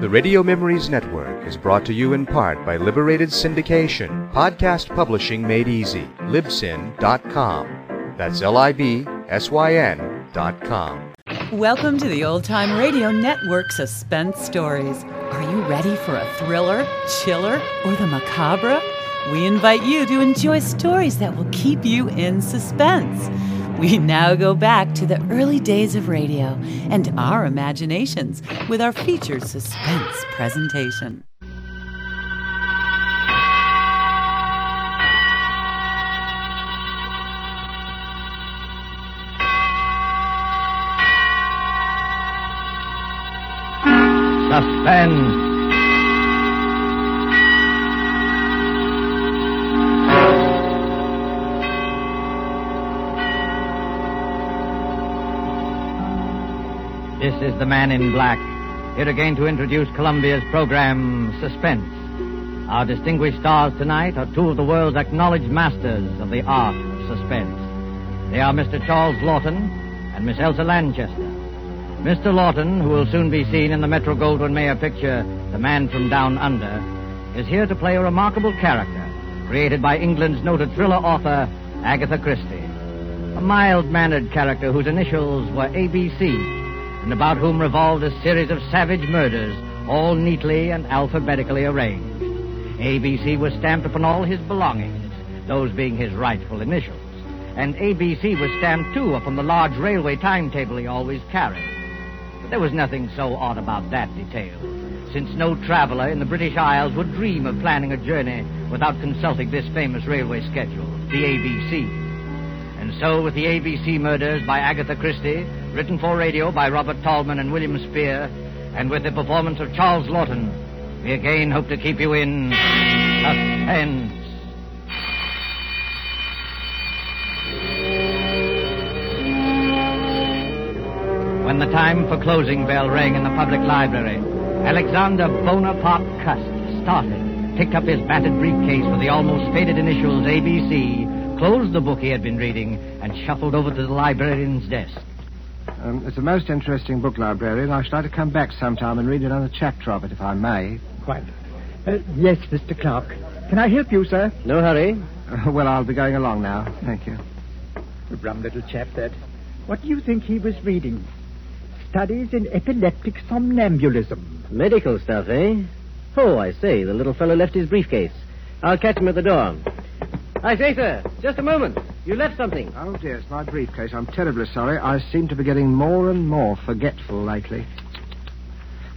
The Radio Memories Network is brought to you in part by Liberated Syndication, podcast publishing made easy. Libsyn.com. That's L I B S Y N.com. Welcome to the Old Time Radio Network Suspense Stories. Are you ready for a thriller, chiller, or the macabre? We invite you to enjoy stories that will keep you in suspense. We now go back to the early days of radio and our imaginations with our featured suspense presentation. Is the man in black, here again to introduce Columbia's program, Suspense. Our distinguished stars tonight are two of the world's acknowledged masters of the art of suspense. They are Mr. Charles Laughton and Miss Elsa Lanchester. Mr. Laughton, who will soon be seen in the Metro Goldwyn Mayer picture, The Man from Down Under, is here to play a remarkable character created by England's noted thriller author, Agatha Christie. A mild mannered character whose initials were ABC and about whom revolved a series of savage murders, all neatly and alphabetically arranged. ABC was stamped upon all his belongings, those being his rightful initials. And ABC was stamped, too, upon the large railway timetable he always carried. But there was nothing so odd about that detail, since no traveler in the British Isles would dream of planning a journey without consulting this famous railway schedule, the ABC. And so, with the ABC Murders by Agatha Christie, written for radio by Robert Tallman and William Spier, and with the performance of Charles Laughton, we again hope to keep you in suspense. When the time for closing bell rang in the public library, Alexander Bonaparte Cust started, picked up his battered briefcase with the almost faded initials ABC, closed the book he had been reading, and shuffled over to the librarian's desk. Um, it's a most interesting book, librarian. I should like to come back sometime and read another chapter of it, if I may. Quite. Uh, yes, Mr. Clark. Can I help you, sir? No hurry. Uh, well, I'll be going along now. Thank you. A Rum little chap, that. What do you think he was reading? Studies in epileptic somnambulism. Medical stuff, eh? Oh, I say, the little fellow left his briefcase. I'll catch him at the door. I say, sir, just a moment. You left something. Oh, dear, it's my briefcase. I'm terribly sorry. I seem to be getting more and more forgetful lately.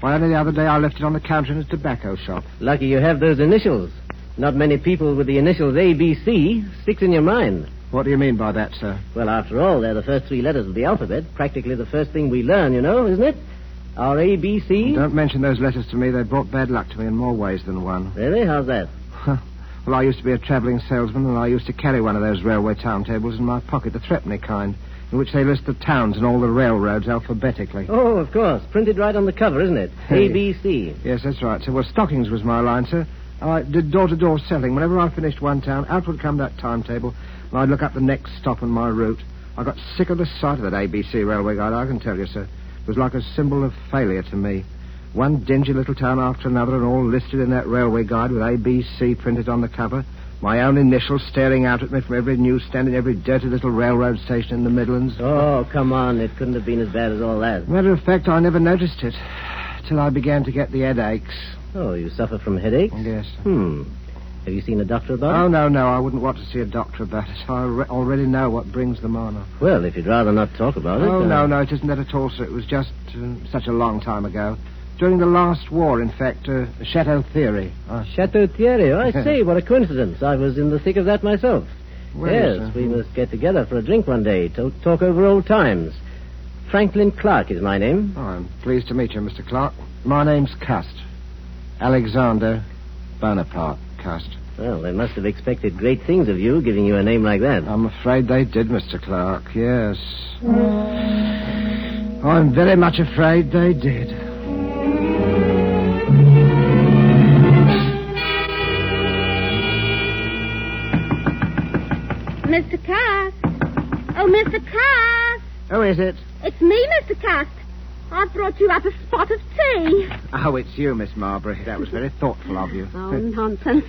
Why, only the other day I left it on the counter in a tobacco shop. Lucky you have those initials. Not many people with the initials ABC sticks in your mind. What do you mean by that, sir? Well, after all, they're the first three letters of the alphabet. Practically the first thing we learn, you know, isn't it? Our ABC. Don't mention those letters to me. They brought bad luck to me in more ways than one. Really? How's that? Well, I used to be a travelling salesman, and I used to carry one of those railway timetables in my pocket, the threepenny kind, in which they list the towns and all the railroads alphabetically. Oh, of course. Printed right on the cover, isn't it? ABC. Yes, that's right, sir. Well, stockings was my line, sir. I did door-to-door selling. Whenever I finished one town, out would come that timetable, and I'd look up the next stop on my route. I got sick of the sight of that ABC railway guide, I can tell you, sir. It was like a symbol of failure to me. One dingy little town after another, and all listed in that railway guide with ABC printed on the cover. My own initials staring out at me from every newsstand and every dirty little railroad station in the Midlands. Oh, come on. It couldn't have been as bad as all that. Matter of fact, I never noticed it till I began to get the headaches. Oh, you suffer from headaches? Yes. Hmm. Have you seen a doctor about it? Oh, no, no, I wouldn't want to see a doctor about it. I re- already know what brings them on. Well, if you'd rather not talk about it. Oh, uh, no, no, it isn't that at all, sir. It was just uh, such a long time ago. During the last war, in fact, uh, Chateau Theory. Uh, Chateau Thierry. I see, what a coincidence. I was in the thick of that myself. Well, yes, sir. we must get together for a drink one day to talk over old times. Franklin Clark is my name. oh, I'm pleased to meet you, Mr. Clark. My name's Cust. Alexander Bonaparte Cust. Well, they must have expected great things of you, giving you a name like that. I'm afraid they did, Mr. Clark, yes. I'm very much afraid they did. Mr. Cast. Oh, Mr. Cast. Who is it? It's me, Mr. Cast. I've brought you up a spot of tea. Oh, it's you, Miss Marbury. That was very thoughtful of you. Oh, nonsense.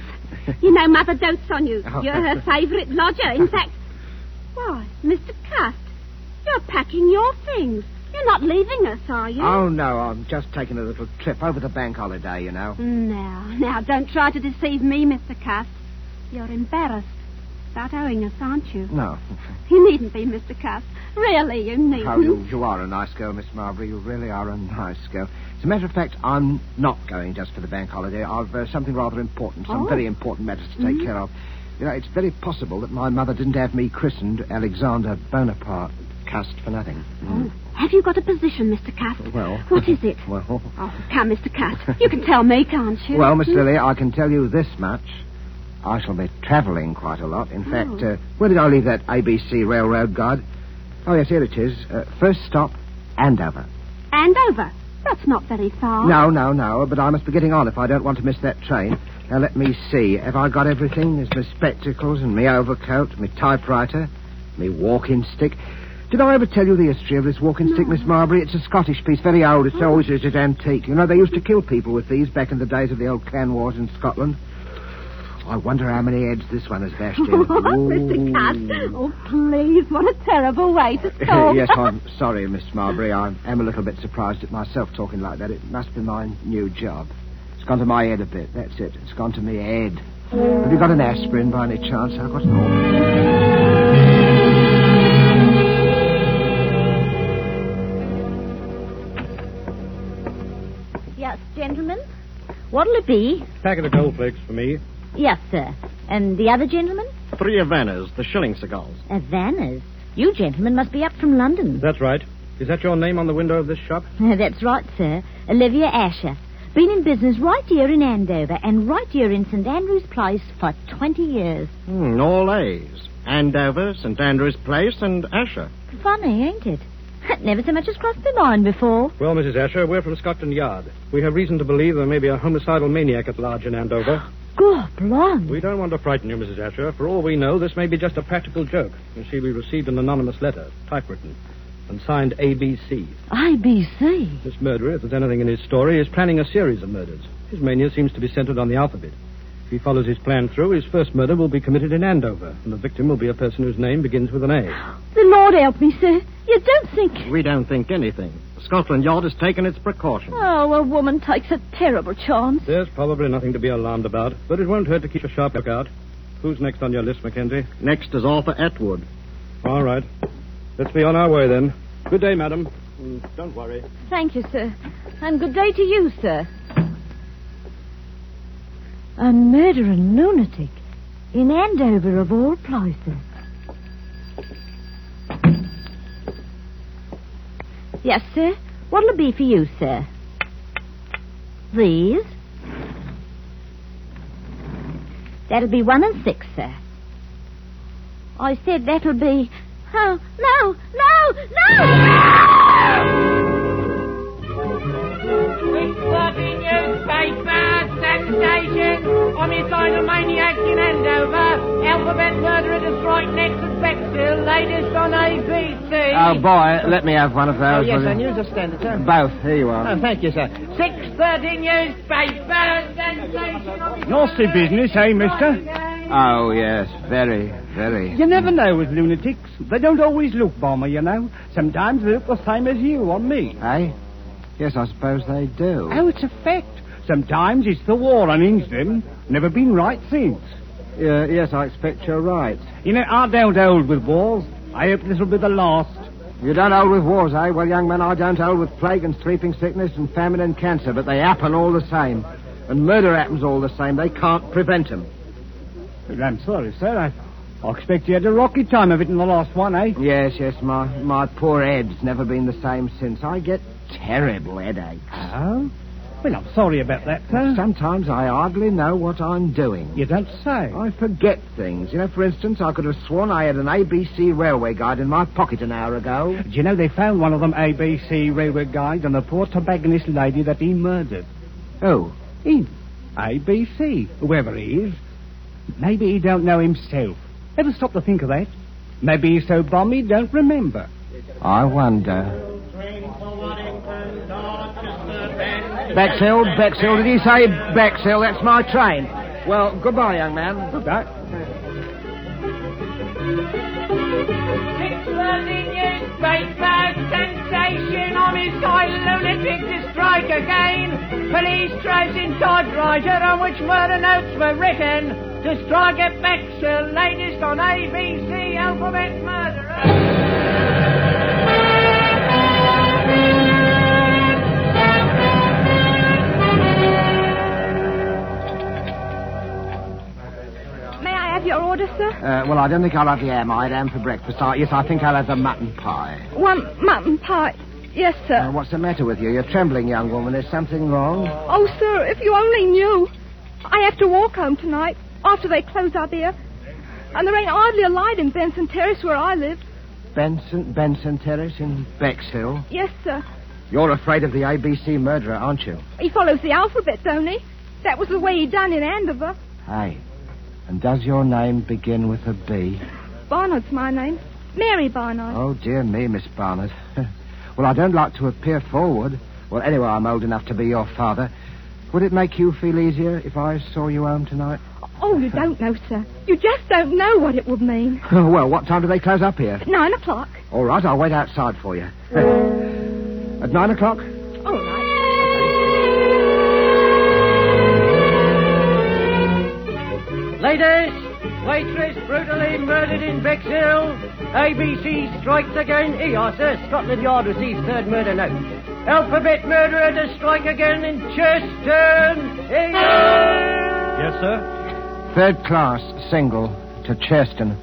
You know Mother dotes on you. Oh. You're her favourite lodger. In fact, why, Mr. Cast, you're packing your things. You're not leaving us, are you? Oh, no, I'm just taking a little trip over the bank holiday, you know. Now, now, don't try to deceive me, Mr. Cast. You're embarrassed about owing us, aren't you? No. You needn't be, Mr. Cast. Really, you needn't. Oh, you, you are a nice girl, Miss Marbury. You really are a nice girl. As a matter of fact, I'm not going just for the bank holiday. I've uh, something rather important, some Oh. very important matters to take care of. You know, it's very possible that my mother didn't have me christened Alexander Bonaparte Cust for nothing. Mm. Have you got a position, Mr. Cast? Well. What is it? Well, Oh, come, Mr. Cast. You can tell me, can't you? well, Miss Hmm? Lily, I can tell you this much. I shall be travelling quite a lot. In fact, Oh. uh, where did I leave that ABC railroad guide? Oh, yes, here it is. Uh, first stop, Andover. Andover. That's not very far. No, no, no, but I must be getting on if I don't want to miss that train. Now, let me see. Have I got everything? There's my spectacles and my overcoat, my typewriter, my walking stick. Did I ever tell you the history of this walking stick, Miss Marbury? It's a Scottish piece, very old. It's always it's antique. You know, they used to kill people with these back in the days of the old clan wars in Scotland. I wonder how many heads this one has bashed in. Mr. Cast. Oh, please. What a terrible way to talk. yes, I'm sorry, Miss Marbury. I am a little bit surprised at myself talking like that. It must be my new job. It's gone to my head a bit. That's it. It's gone to me head. Have you got an aspirin by any chance? I've got no. Yes, gentlemen. What'll it be? Packet of gold flakes for me. Yes, sir. And the other gentleman? Three Havanas, the shilling cigars. Havana's. You gentlemen must be up from London. That's right. Is that your name on the window of this shop? That's right, sir. Olivia Asher. Been in business right here in Andover and right here in St. Andrew's Place for 20 years. Hmm, all A's. Andover, St. Andrew's Place, and Asher. Funny, ain't it? Never so much as crossed my mind before. Well, Mrs. Asher, we're from Scotland Yard. We have reason to believe there may be a homicidal maniac at large in Andover. We don't want to frighten you, Mrs. Asher. For all we know, this may be just a practical joke. You see, we received an anonymous letter, typewritten, and signed ABC. IBC. This murderer, if there's anything in his story, is planning a series of murders. His mania seems to be centered on the alphabet. If he follows his plan through, his first murder will be committed in Andover, and the victim will be a person whose name begins with an A. The Lord help me, sir. You don't think. We don't think anything. Scotland Yard has taken its precautions. Oh, a woman takes a terrible chance. There's probably nothing to be alarmed about, but it won't hurt to keep a sharp lookout. Who's next on your list, Mackenzie? Next is Arthur Atwood. All right. Let's be on our way then. Good day, madam. Mm, Don't worry. Thank you, sir. And good day to you, sir. A murdering lunatic in Andover, of all places. Yes, sir. What'll it be for you, sir? These? That'll be one and six, sir. I said that'll be. Oh, no, no, no! Bloody newspaper, sensation, homicidal maniac in Andover, alphabet murderer to strike next at Bexhill, latest on ABC. Oh, boy, let me have one of those. Oh, yes, will sir, you? news of standard, sir. Both. Here you are. Oh, thank you, sir. 6.30 newspaper, sensation. Nasty business, eh, mister? Oh, yes, very, very. You never know with lunatics. They don't always look bomber, you know. Sometimes they look the same as you or me. Eh? Yes, I suppose they do. Oh, it's a fact. Sometimes it's the war unhinged them. Never been right since. Yeah, yes, I expect you're right. You know, I don't hold with wars. I hope this will be the last. You don't hold with wars, eh? Well, young man, I don't hold with plague and sleeping sickness and famine and cancer, but they happen all the same. And murder happens all the same. They can't prevent them. Well, I'm sorry, sir. I, I expect you had a rocky time of it in the last one, eh? Yes, yes, my, my poor head's never been the same since. I get terrible headaches. Oh? Well, I'm sorry about that, sir. Sometimes I hardly know what I'm doing. You don't say. I forget things. You know, for instance, I could have sworn I had an ABC railway guide in my pocket an hour ago. Do you know they found one of them ABC railway guides on the poor tobacconist lady that he murdered? Oh, Him. ABC, whoever he is. Maybe he don't know himself. Ever stop to think of that? Maybe he's so bum he don't remember. I wonder. Bexhill, Bexhill. Did he say Bexhill? That's my train. Well, goodbye, young man. Goodbye. Bloody newspaper sensation on his homicide lunatic to strike again. Police trace in typewriter on which murder notes were written. To strike at Bexhill, latest on ABC alphabet murderer. Your order, sir? Uh, well, I don't think I'll have the ham. I'd ham for breakfast. I, yes, I think I'll have the mutton pie. One mutton pie. Yes, sir. Uh, what's the matter with you? You're trembling, young woman. Is something wrong? Oh, sir, if you only knew. I have to walk home tonight after they close up here. And there ain't hardly a light in Benson Terrace where I live. Benson, Benson Terrace in Bexhill. Yes, sir. You're afraid of the ABC murderer, aren't you? He follows the alphabet, don't he? That was the way he done in Andover. Hey. And does your name begin with a B? Barnard's my name. Mary Barnard. Oh, dear me, Miss Barnard. well, I don't like to appear forward. Well, anyway, I'm old enough to be your father. Would it make you feel easier if I saw you home tonight? Oh, you don't know, sir. You just don't know what it would mean. well, what time do they close up here? Nine o'clock. All right, I'll wait outside for you. At nine o'clock? All right. Ladies, waitress brutally murdered in Bexhill. ABC strikes again. Here you sir. Scotland Yard receives third murder note. Alphabet murderer to strike again in Churston. Here. Yes, sir? Third class, single, to Churston.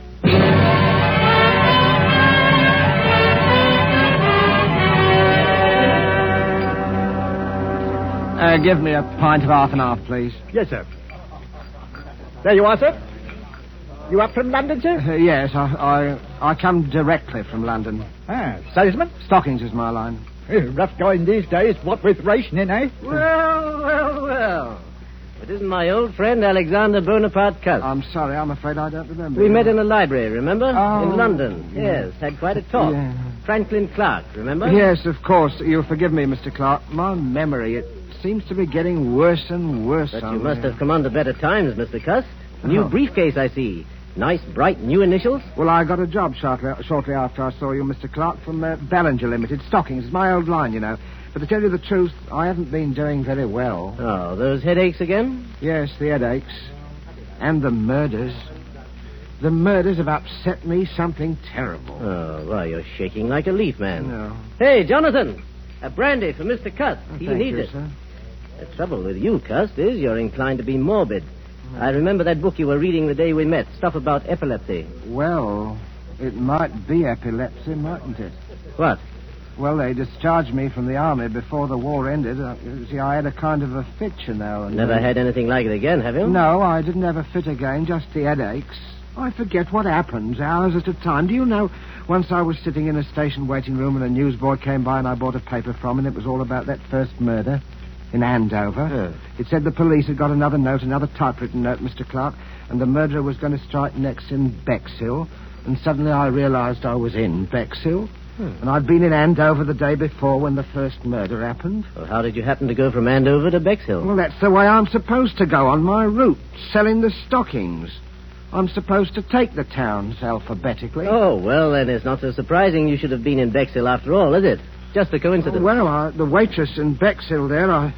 Uh, give me a pint of half and half, please. Yes, sir. There you are, sir. You up from London, sir? Uh, yes, I, I I come directly from London. Ah, salesman? Stockings is my line. Eh, rough going these days, what with rationing, eh? Well, well, well. It isn't my old friend Alexander Bonaparte Cust. I'm sorry, I'm afraid I don't remember. we met in a library, remember? Oh, in London. yeah. Yes, had quite a talk. Yeah. Franklin Clark, remember? Yes, of course. You'll forgive me, Mr. Clark. My memory, it seems to be getting worse and worse. But you must have come under better times, Mr. Cust. New Oh. briefcase, I see. Nice, bright, new initials. Well, I got a job shortly, shortly after I saw you, Mr. Clark, from uh, Ballinger Limited. Stockings. It's my old line, you know. But to tell you the truth, I haven't been doing very well. Oh, those headaches again? Yes, the headaches. And the murders. The murders have upset me something terrible. Oh, why, you're shaking like a leaf, man. No. Hey, Jonathan, a brandy for Mr. Cust. he Thank needs you, it. sir. The trouble with you, Cust, is you're inclined to be morbid. I remember that book you were reading the day we met, stuff about epilepsy. Well, it might be epilepsy, mightn't it? What? Well, they discharged me from the army before the war ended. Uh, you see, I had a kind of a fit, you know. And Never uh, had anything like it again, have you? No, I didn't have a fit again, just the headaches. I forget what happens, hours at a time. Do you know, once I was sitting in a station waiting room and a newsboy came by and I bought a paper from him, and it was all about that first murder in Andover. It said the police had got another note, another typewritten note, Mr. Clark, and the murderer was going to strike next in Bexhill. And suddenly I realized I was in Bexhill. Hmm. And I'd been in Andover the day before when the first murder happened. Well, how did you happen to go from Andover to Bexhill? Well, that's the way I'm supposed to go on my route, selling the stockings. I'm supposed to take the towns alphabetically. Oh, well, then it's not so surprising you should have been in Bexhill after all, is it? Just a coincidence. Well, I, the waitress in Bexhill there, I.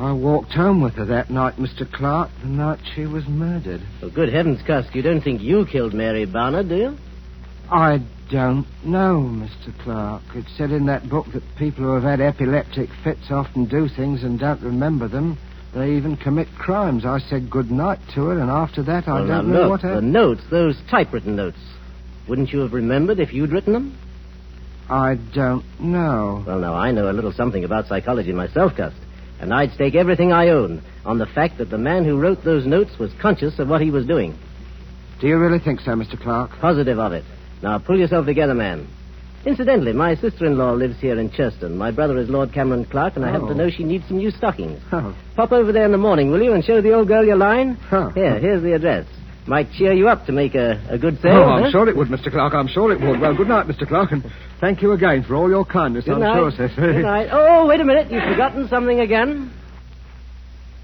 I walked home with her that night, Mr. Clark, the night she was murdered. Well, good heavens, Cust, you don't think you killed Mary Barnard, do you? I don't know, Mr. Clark. It said in that book that people who have had epileptic fits often do things and don't remember them. They even commit crimes. I said good night to her, and after that, I well, don't know look, what the notes, those typewritten notes. Wouldn't you have remembered if you'd written them? I don't know. Well, now, I know a little something about psychology myself, Gus. And I'd stake everything I own on the fact that the man who wrote those notes was conscious of what he was doing. Do you really think so, Mr. Clark? Positive of it. Now pull yourself together, man. Incidentally, my sister-in-law lives here in Churston. My brother is Lord Cameron Clark, and I happen Oh. to know she needs some new stockings. Oh. Pop over there in the morning, will you, and show the old girl your line? Huh. Here, here's the address. Might cheer you up to make a, a good sale. Oh, I'm huh? sure it would, Mr. Clark. I'm sure it would. Well, good night, Mr. Clark, and thank you again for all your kindness. Good I'm night. sure, sis. Good night. Oh, wait a minute. You've forgotten something again.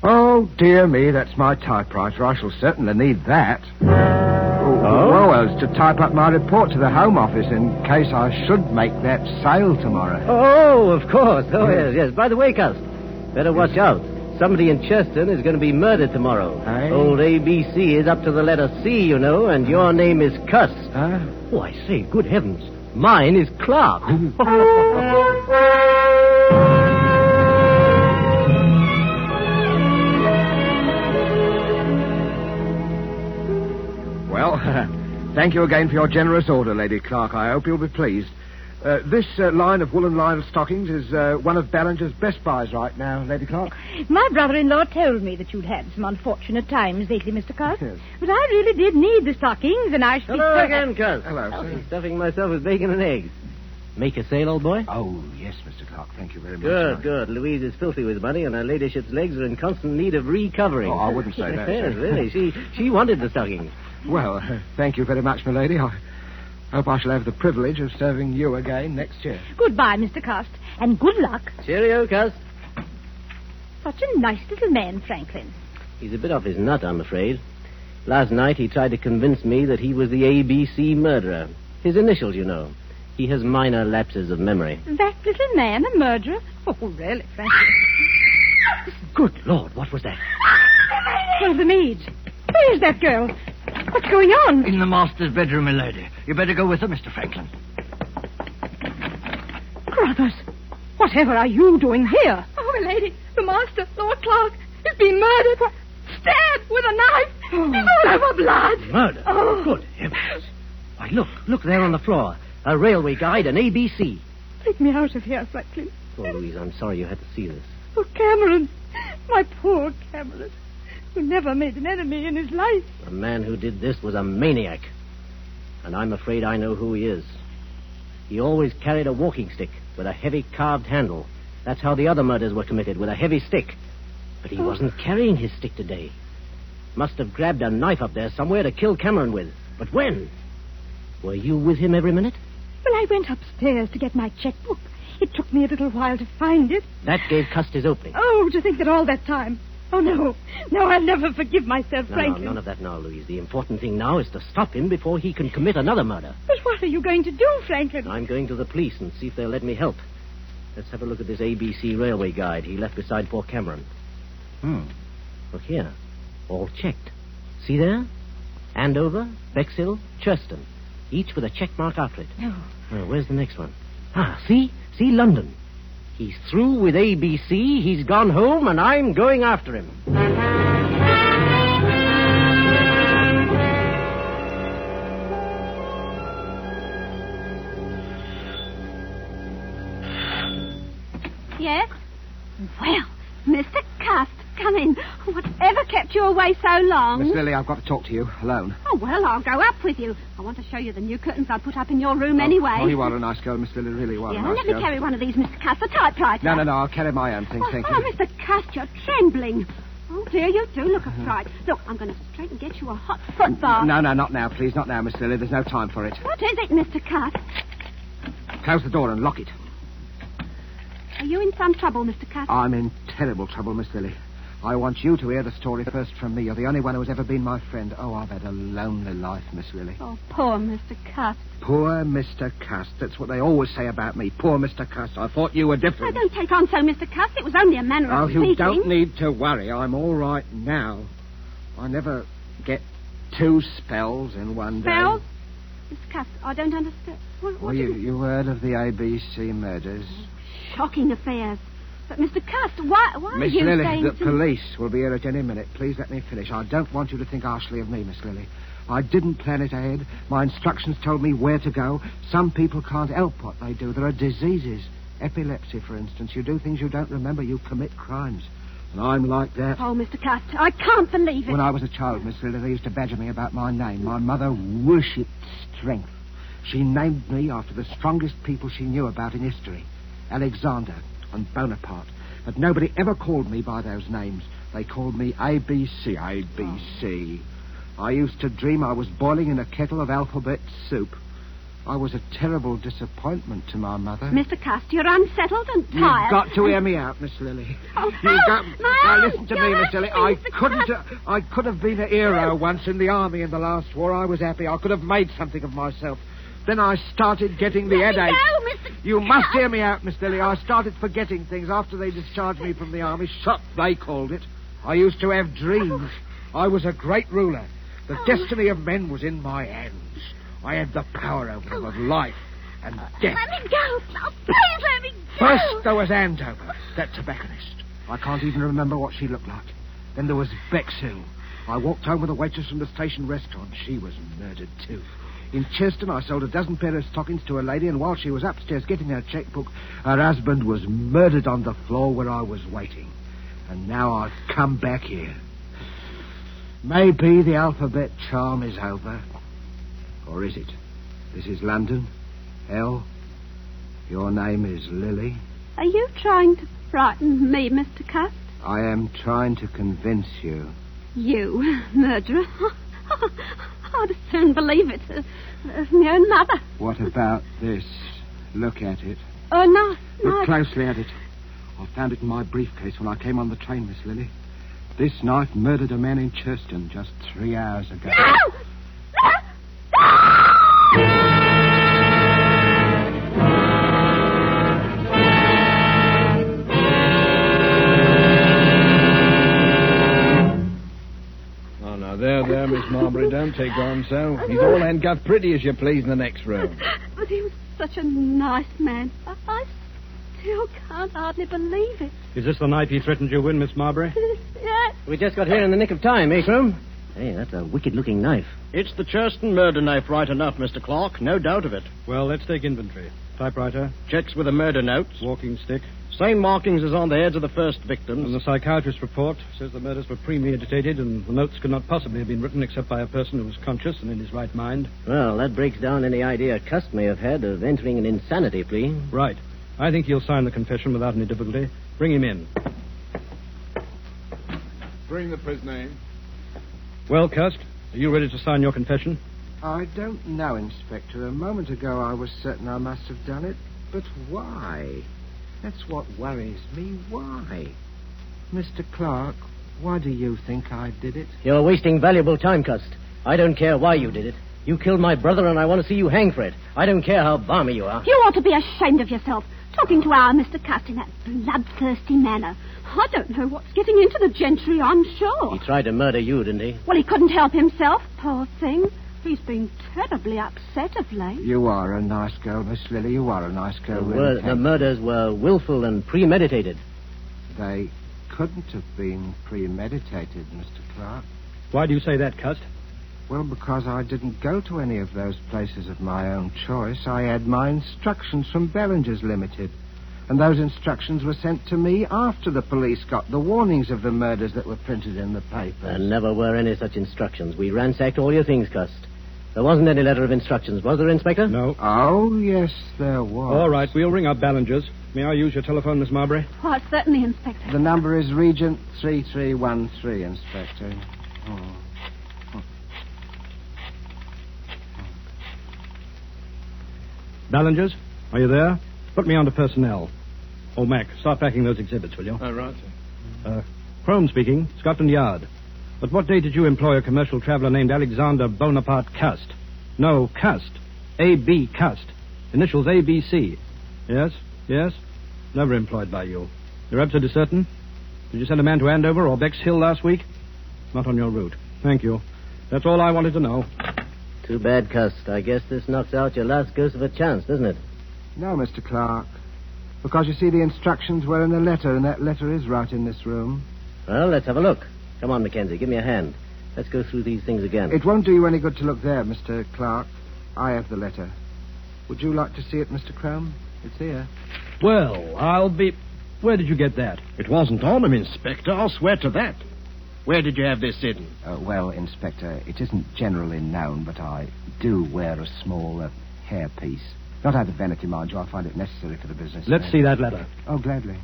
Oh, dear me, that's my typewriter. I shall certainly need that. Oh, oh? Well, it's to type up my report to the Home Office in case I should make that sale tomorrow. Oh, of course. Oh, Yes. yes, yes. By the way, Cust, better watch out. Somebody in Churston is going to be murdered tomorrow. Old ABC is up to the letter C, you know, and your name is Cust. Huh? Oh, I say, good heavens. Mine is Clark. Well, thank you again for your generous order, Lady Clark. I hope you'll be pleased. Uh, this uh, line of woolen lined stockings is uh, one of Ballinger's best buys right now, Lady Clark. My brother-in-law told me that you'd had some unfortunate times lately, Mr. Carr. Yes. But I really did need the stockings, and I should be Hello so again, Cust. Hello, I've sir. been stuffing myself with bacon and eggs. Make a sale, old boy? Oh, yes, Mr. Clark. Thank you very much. Good, good. Louise is filthy with money, and her ladyship's legs are in constant need of recovering. Oh, I wouldn't say that, yes, really. She, she wanted the stockings. Well, uh, thank you very much, my lady. I hope I shall have the privilege of serving you again next year. Goodbye, Mr. Cast, and good luck. Cheerio, Cust. Such a nice little man, Franklin. He's a bit off his nut, I'm afraid. Last night he tried to convince me that he was the ABC murderer. His initials, you know. He has minor lapses of memory. That little man a murderer? Oh, really, Franklin? Good Lord, what was that? One of the maids. Where's that girl? What's going on? In the master's bedroom, milady. You better go with her, Mr. Franklin. Brothers, whatever are you doing here? Oh, my lady, the master, Lord Clark, is being murdered. What? Stabbed with a knife. Oh. He's all over blood. Murder? Oh. Good heavens. Why, look, look there on the floor. A railway guide, an ABC. Take me out of here, Franklin. Oh, Louise, I'm sorry you had to see this. Oh, Cameron. My poor Cameron. Who never made an enemy in his life. The man who did this was a maniac. And I'm afraid I know who he is. He always carried a walking stick with a heavy carved handle. That's how the other murders were committed, with a heavy stick. But he oh. wasn't carrying his stick today. Must have grabbed a knife up there somewhere to kill Cameron with. But when? Were you with him every minute? Well, I went upstairs to get my checkbook. It took me a little while to find it. That gave Cust his opening. Oh, to think that all that time. Oh, no. No, I'll never forgive myself, No, no, Franklin. none of that now, Louise. The important thing now is to stop him before he can commit another murder. But what are you going to do, Franklin? I'm going to the police and see if they'll let me help. Let's have a look at this ABC railway guide he left beside Fort Cameron. Hmm. Look here. All checked. See there? Andover, Bexhill, Churston. Each with a check mark after it. No. Uh, where's the next one? Ah, see? See London. He's through with ABC, he's gone home, and I'm going after him. Yes? Well, Mr. Cust, come in. Whatever kept you away so long? Miss Lily, I've got to talk to you alone. Oh, well, I'll go up with you. I want to show you the new curtains I put up in your room oh, anyway. Oh, you are a nice girl, Miss Lily. Really, are Yeah, a nice let me girl. carry one of these, Mr. Cust, a typewriter. No, no, no. I'll carry my own things. Oh, Thank oh, you. Mr. Cust, you're trembling. Oh, dear, you do look uh-huh. a fright. Look, I'm going to straight and get you a hot foot bath. No, no, not now, please. Not now, Miss Lily. There's no time for it. What is it, Mr. Cust? Close the door and lock it. Are you in some trouble, Mr. Cust? I'm in terrible trouble, Miss Lily. I want you to hear the story first from me. You're the only one who's ever been my friend. Oh, I've had a lonely life, Miss Willie. Oh, poor Mr. Cust. Poor Mr. Cust. That's what they always say about me. Poor Mr. Cust. I thought you were different. Oh, different. don't take on so, Mr. Cust. It was only a manner Oh, of you don't need to worry. I'm all right now. I never get two spells in one day. Spell? Mr. Cust, I don't understand. What, what Well, you, you heard of the ABC murders. Oh, shocking affairs. But, Mr. Cust, why, why Miss are you Lily, saying the to... police will be here at any minute. Please let me finish. I don't want you to think harshly of me, Miss Lily. I didn't plan it ahead. My instructions told me where to go. Some people can't help what they do. There are diseases. Epilepsy, for instance. You do things you don't remember, you commit crimes. And I'm like that. Oh, Mr. Cast, I can't believe it. When I was a child, Miss Lily, they used to badger me about my name. My mother worshipped strength. She named me after the strongest people she knew about in history Alexander and Bonaparte. But nobody ever called me by those names. They called me ABC. ABC. I used to dream I was boiling in a kettle of alphabet soup. I was a terrible disappointment to my mother. Mr. Cast, you're unsettled and tired. You've got to hear me out, Miss Lily. Oh, You oh, got, no, now listen to me, Miss Lily. I Mr. couldn't. Uh, I could have been a hero once in the army in the last war. I was happy. I could have made something of myself. Then I started getting the Let me headache. go, Mr. You must hear me out, Miss Lily. I started forgetting things after they discharged me from the army. Shot, they called it. I used to have dreams. I was a great ruler. The destiny of men was in my hands. I had the power over them of life and death. Let me go. Oh, please let me go. First, there was Andover, that tobacconist. I can't even remember what she looked like. Then there was Bexhill. I walked home with a waitress from the station restaurant. She was murdered, too. In Churston, I sold a dozen pair of stockings to a lady, and while she was upstairs getting her checkbook, her husband was murdered on the floor where I was waiting. And now I've come back here. Maybe the alphabet charm is over. Or is it? This is London. L. Your name is Lily. Are you trying to frighten me, Mr. Cast? I am trying to convince you. You, murderer. I'd as soon believe it as, as my own mother. What about this? Look at it. Oh, no, no. Look closely at it. I found it in my briefcase when I came on the train, Miss Lily. This knife murdered a man in Churston just three hours ago. Oh, Don't take on so. He's all handcuffed pretty as you please in the next room. But he was such a nice man. I, I still can't hardly believe it. Is this the knife he threatened you with, Miss Marbury? Yes. We just got here in the nick of time, eh, Crum? Hey, that's a wicked-looking knife. It's the Churston murder knife right enough, Mr. Clark. No doubt of it. Well, let's take inventory. Typewriter. Checks with the murder notes. Walking stick. Same markings as on the heads of the first victims. And the psychiatrist's report says the murders were premeditated and the notes could not possibly have been written except by a person who was conscious and in his right mind. Well, that breaks down any idea Cust may have had of entering an insanity plea. Right. I think he'll sign the confession without any difficulty. Bring him in. Bring the prisoner in. Well, Cust, are you ready to sign your confession? I don't know, Inspector. A moment ago I was certain I must have done it. But why? That's what worries me. Why? Mr. Clark, why do you think I did it? You're wasting valuable time, Cust. I don't care why you did it. You killed my brother, and I want to see you hang for it. I don't care how balmy you are. You ought to be ashamed of yourself, talking to our Mr. Cast in that bloodthirsty manner. I don't know what's getting into the gentry, I'm sure. He tried to murder you, didn't he? Well, he couldn't help himself, poor thing. He's been terribly upset of late. You are a nice girl, Miss Lily. You are a nice girl. The, really, wor- the murders were willful and premeditated. They couldn't have been premeditated, Mr. Clark. Why do you say that, Cust? Well, because I didn't go to any of those places of my own choice. I had my instructions from Ballinger's Limited. And those instructions were sent to me after the police got the warnings of the murders that were printed in the papers. There never were any such instructions. We ransacked all your things, Cust. There wasn't any letter of instructions, was there, Inspector? No. Oh, yes, there was. All right, we'll ring up Ballinger's. May I use your telephone, Miss Marbury? Why, certainly, Inspector. The number is Regent 3313, Inspector. Oh. Ballinger's? Are you there? Put me on to personnel. Oh, Mac, start packing those exhibits, will you? All right, sir. Uh, Crome speaking, Scotland Yard. But what day did you employ a commercial traveler named Alexander Bonaparte Cust? No, Cust. A.B. Cust. Initials A.B.C. Yes, yes. Never employed by you. You're absolutely certain? Did you send a man to Andover or Bexhill last week? Not on your route. Thank you. That's all I wanted to know. Too bad, Cust. I guess this knocks out your last ghost of a chance, doesn't it? No, Mr. Clark. Because you see, the instructions were in the letter, and that letter is right in this room. Well, let's have a look. Come on, Mackenzie. Give me a hand. Let's go through these things again. It won't do you any good to look there, Mr. Clark. I have the letter. Would you like to see it, Mr. Crumb? It's here. Well, I'll be. Where did you get that? It wasn't on him, Inspector. I'll swear to that. Where did you have this hidden? Uh, well, Inspector, it isn't generally known, but I do wear a small uh, hairpiece. Not out of vanity, mind you. I find it necessary for the business. Let's see that letter. Oh, gladly.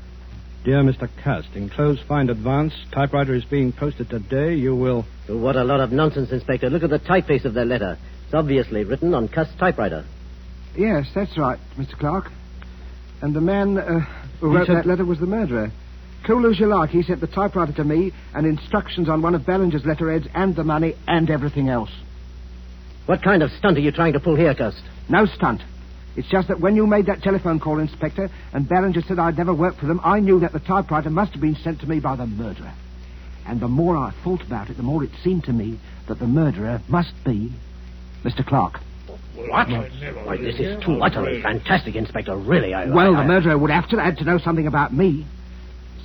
Dear Mr. Cust, enclosed find advance. Typewriter is being posted today. You will. Oh, what a lot of nonsense, Inspector. Look at the typeface of that letter. It's obviously written on Cust's typewriter. Yes, that's right, Mr. Clark. And the man uh, who wrote said- that letter was the murderer. Cool as you like, he sent the typewriter to me and instructions on one of Ballinger's letterheads and the money and everything else. What kind of stunt are you trying to pull here, Cust? No stunt. It's just that when you made that telephone call, Inspector, and Ballinger said I'd never worked for them, I knew that the typewriter must have been sent to me by the murderer. And the more I thought about it, the more it seemed to me that the murderer must be Mr. Clark. What? Why, this is too utterly fantastic, Inspector. Really, I. Well, I, the murderer would have to had to know something about me.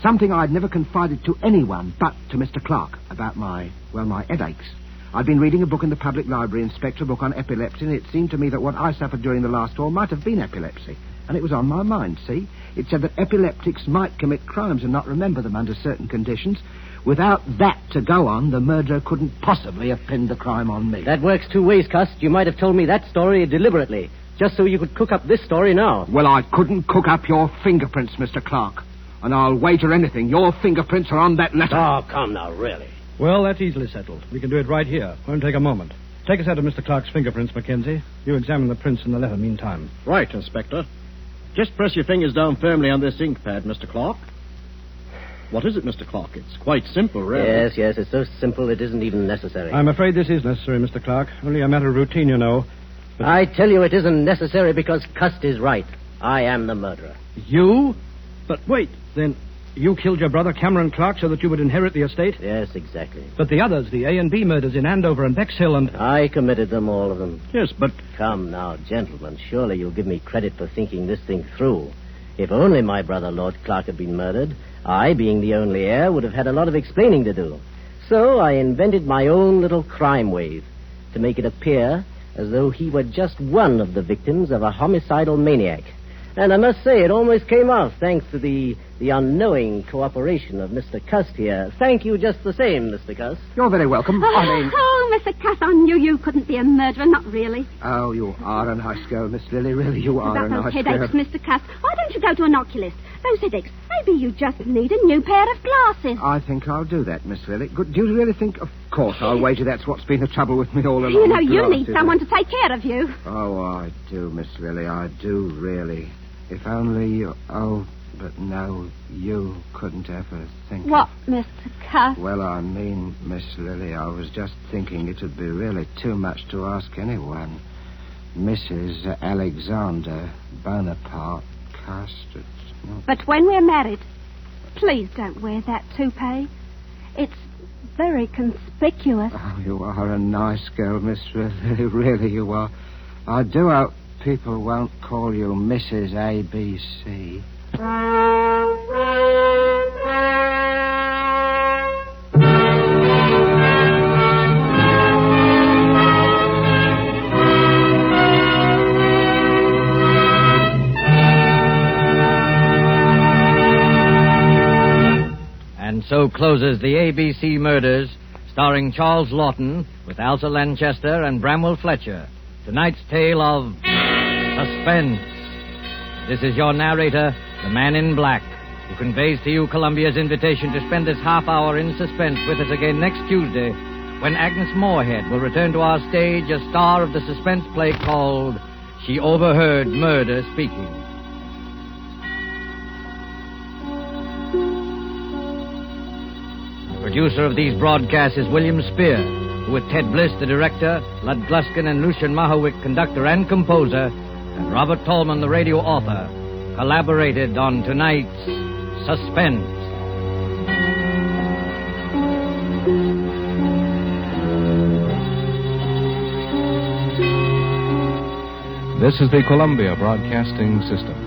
Something I'd never confided to anyone but to Mr. Clark about my, well, my headaches. I'd been reading a book in the public library, Inspector, a book on epilepsy, and it seemed to me that what I suffered during the last war might have been epilepsy. And it was on my mind, see? It said that epileptics might commit crimes and not remember them under certain conditions. Without that to go on, the murderer couldn't possibly have pinned the crime on me. That works two ways, Cust. You might have told me that story deliberately, just so you could cook up this story now. Well, I couldn't cook up your fingerprints, Mr. Clark. And I'll wager anything your fingerprints are on that letter. Oh, come now, really. Well, that's easily settled. We can do it right here. Won't take a moment. Take a set of Mr. Clark's fingerprints, Mackenzie. You examine the prints in the letter meantime. Right, Inspector. Just press your fingers down firmly on this ink pad, Mr. Clark. What is it, Mr. Clark? It's quite simple, really. Yes, yes, it's so simple it isn't even necessary. I'm afraid this is necessary, Mr. Clark. Only a matter of routine, you know. I tell you it isn't necessary because Cust is right. I am the murderer. You? But wait, then you killed your brother Cameron Clark so that you would inherit the estate? Yes, exactly. But the others, the A and B murders in Andover and Bexhill and. I committed them, all of them. Yes, but. Come now, gentlemen. Surely you'll give me credit for thinking this thing through. If only my brother Lord Clark had been murdered, I, being the only heir, would have had a lot of explaining to do. So I invented my own little crime wave to make it appear as though he were just one of the victims of a homicidal maniac. And I must say, it almost came off thanks to the, the unknowing cooperation of Mr. Cust here. Thank you just the same, Mr. Cust. You're very welcome. Oh, I mean. oh, Mr. Cust, I knew you couldn't be a murderer. Not really. Oh, you are a nice girl, Miss Lily. Really, you are a About those nice headaches, girl. Mr. Cust. Why don't you go to an oculist? Those headaches. Maybe you just need a new pair of glasses. I think I'll do that, Miss Lily. Good. Do you really think? Of course, I'll wager that's what's been the trouble with me all along. you know, you need someone to take care of you. Oh, I do, Miss Lily. I do, really. If only you. Oh, but no, you couldn't ever think. of- What, Mr. Cust? Well, I mean, Miss Lily, I was just thinking it would be really too much to ask anyone. Mrs. Alexander Bonaparte Custard. But when we're married, please don't wear that toupee. It's very conspicuous. Oh, you are a nice girl, Miss Lily. Really, you are. I do hope people won't call you Mrs. ABC. And so closes the ABC Murders, starring Charles Laughton with Elsa Lanchester and Bramwell Fletcher. Tonight's tale of suspense. This is your narrator, the Man in Black, who conveys to you Columbia's invitation to spend this half hour in suspense with us again next Tuesday, when Agnes Moorehead will return to our stage as star of the suspense play called She Overheard Murder Speaking. Producer of these broadcasts is William Spier, who with Ted Bliss, the director, Lud Gluskin and Lucien Moraweck, conductor and composer, and Robert Tallman, the radio author, collaborated on tonight's Suspense. This is the Columbia Broadcasting System.